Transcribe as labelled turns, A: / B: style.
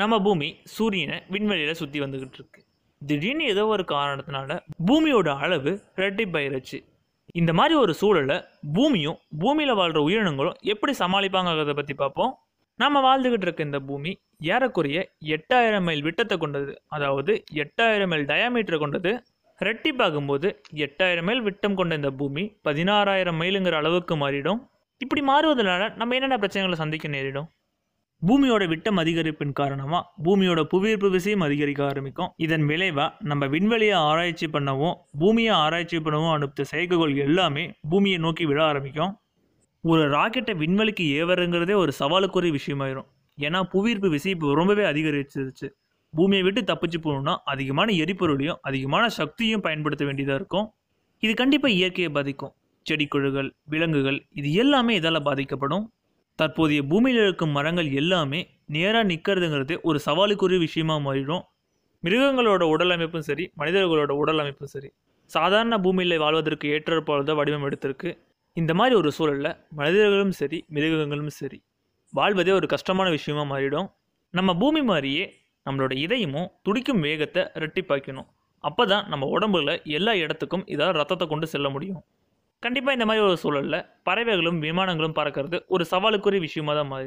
A: நம்ம பூமி சூரியனை விண்வெளியில் சுற்றி வந்துக்கிட்டு இருக்கு. திடீர்னு ஏதோ ஒரு காரணத்தினால பூமியோட அளவு ரெட்டிப்பாயிருச்சு இந்த மாதிரி ஒரு சூழலை பூமியும் பூமியில் வாழ்கிற உயிரினங்களும் எப்படி சமாளிப்பாங்கிறத பற்றி பார்ப்போம். நம்ம வாழ்ந்துக்கிட்டு இருக்க இந்த பூமி ஏறக்குறைய எட்டாயிரம் மைல் விட்டத்தை கொண்டது. அதாவது எட்டாயிரம் மைல் டயாமீட்டரை கொண்டது. ரெட்டிப்பாகும்போது எட்டாயிரம் மைல் விட்டம் கொண்ட இந்த பூமி பதினாறாயிரம் மைலுங்கிற அளவுக்கு மாறிடும். இப்படி மாறுவதனால நம்ம என்னென்ன பிரச்சனைகளை சந்திக்க நேரிடும்? பூமியோட விட்டம் அதிகரிப்பின் காரணமாக பூமியோட புவியீர்ப்பு விசையும் அதிகரிக்க ஆரம்பிக்கும். இதன் விளைவாக நம்ம விண்வெளியை ஆராய்ச்சி பண்ணவும் பூமியை ஆராய்ச்சி பண்ணவும் அனுப்பித்த செயற்கைகள் எல்லாமே பூமியை நோக்கி விழ ஆரம்பிக்கும். ஒரு ராக்கெட்டை விண்வெளிக்கு ஏவருங்கிறதே ஒரு சவாலுக்குரிய விஷயமாயிரும். ஏன்னா புவியீர்ப்பு விசை இப்போ ரொம்பவே அதிகரிச்சிருச்சு. பூமியை விட்டு தப்பிச்சு போகணும்னா அதிகமான எரிபொருளையும் அதிகமான சக்தியும் பயன்படுத்த வேண்டியதாக இருக்கும். இது கண்டிப்பாக இயற்கையை பாதிக்கும். செடி செடிக்கொழுகள் விலங்குகள் இது எல்லாமே இதால் பாதிக்கப்படும். தற்போதைய பூமியில் இருக்கும் மரங்கள் எல்லாமே நேராக நிற்கிறதுங்கிறது ஒரு சவாலுக்குரிய விஷயமா மாறிடும். மிருகங்களோட உடல் அமைப்பும் சரி மனிதர்களோட உடல் அமைப்பும் சரி சாதாரண பூமியில் வாழ்வதற்கு ஏற்றாற்போல் தான் வடிவம் எடுத்திருக்கு. இந்த மாதிரி ஒரு சூழலில் மனிதர்களும் சரி மிருகங்களும் சரி வாழ்வதே ஒரு கஷ்டமான விஷயமா மாறிடும். நம்ம பூமி மாதிரியே நம்மளோட இதயமும் துடிக்கும் வேகத்தை ரெட்டிப்பாக்கணும் அப்போ தான் நம்ம உடம்புல எல்லா இடத்துக்கும் இதால் ரத்தத்தை கொண்டு செல்ல முடியும். கண்டிப்பாக இந்த மாதிரி ஒரு சூழலில் பறவைகளும் விமானங்களும் பறக்கிறது ஒரு சவாலுக்குரிய விஷயமா தான் மாறி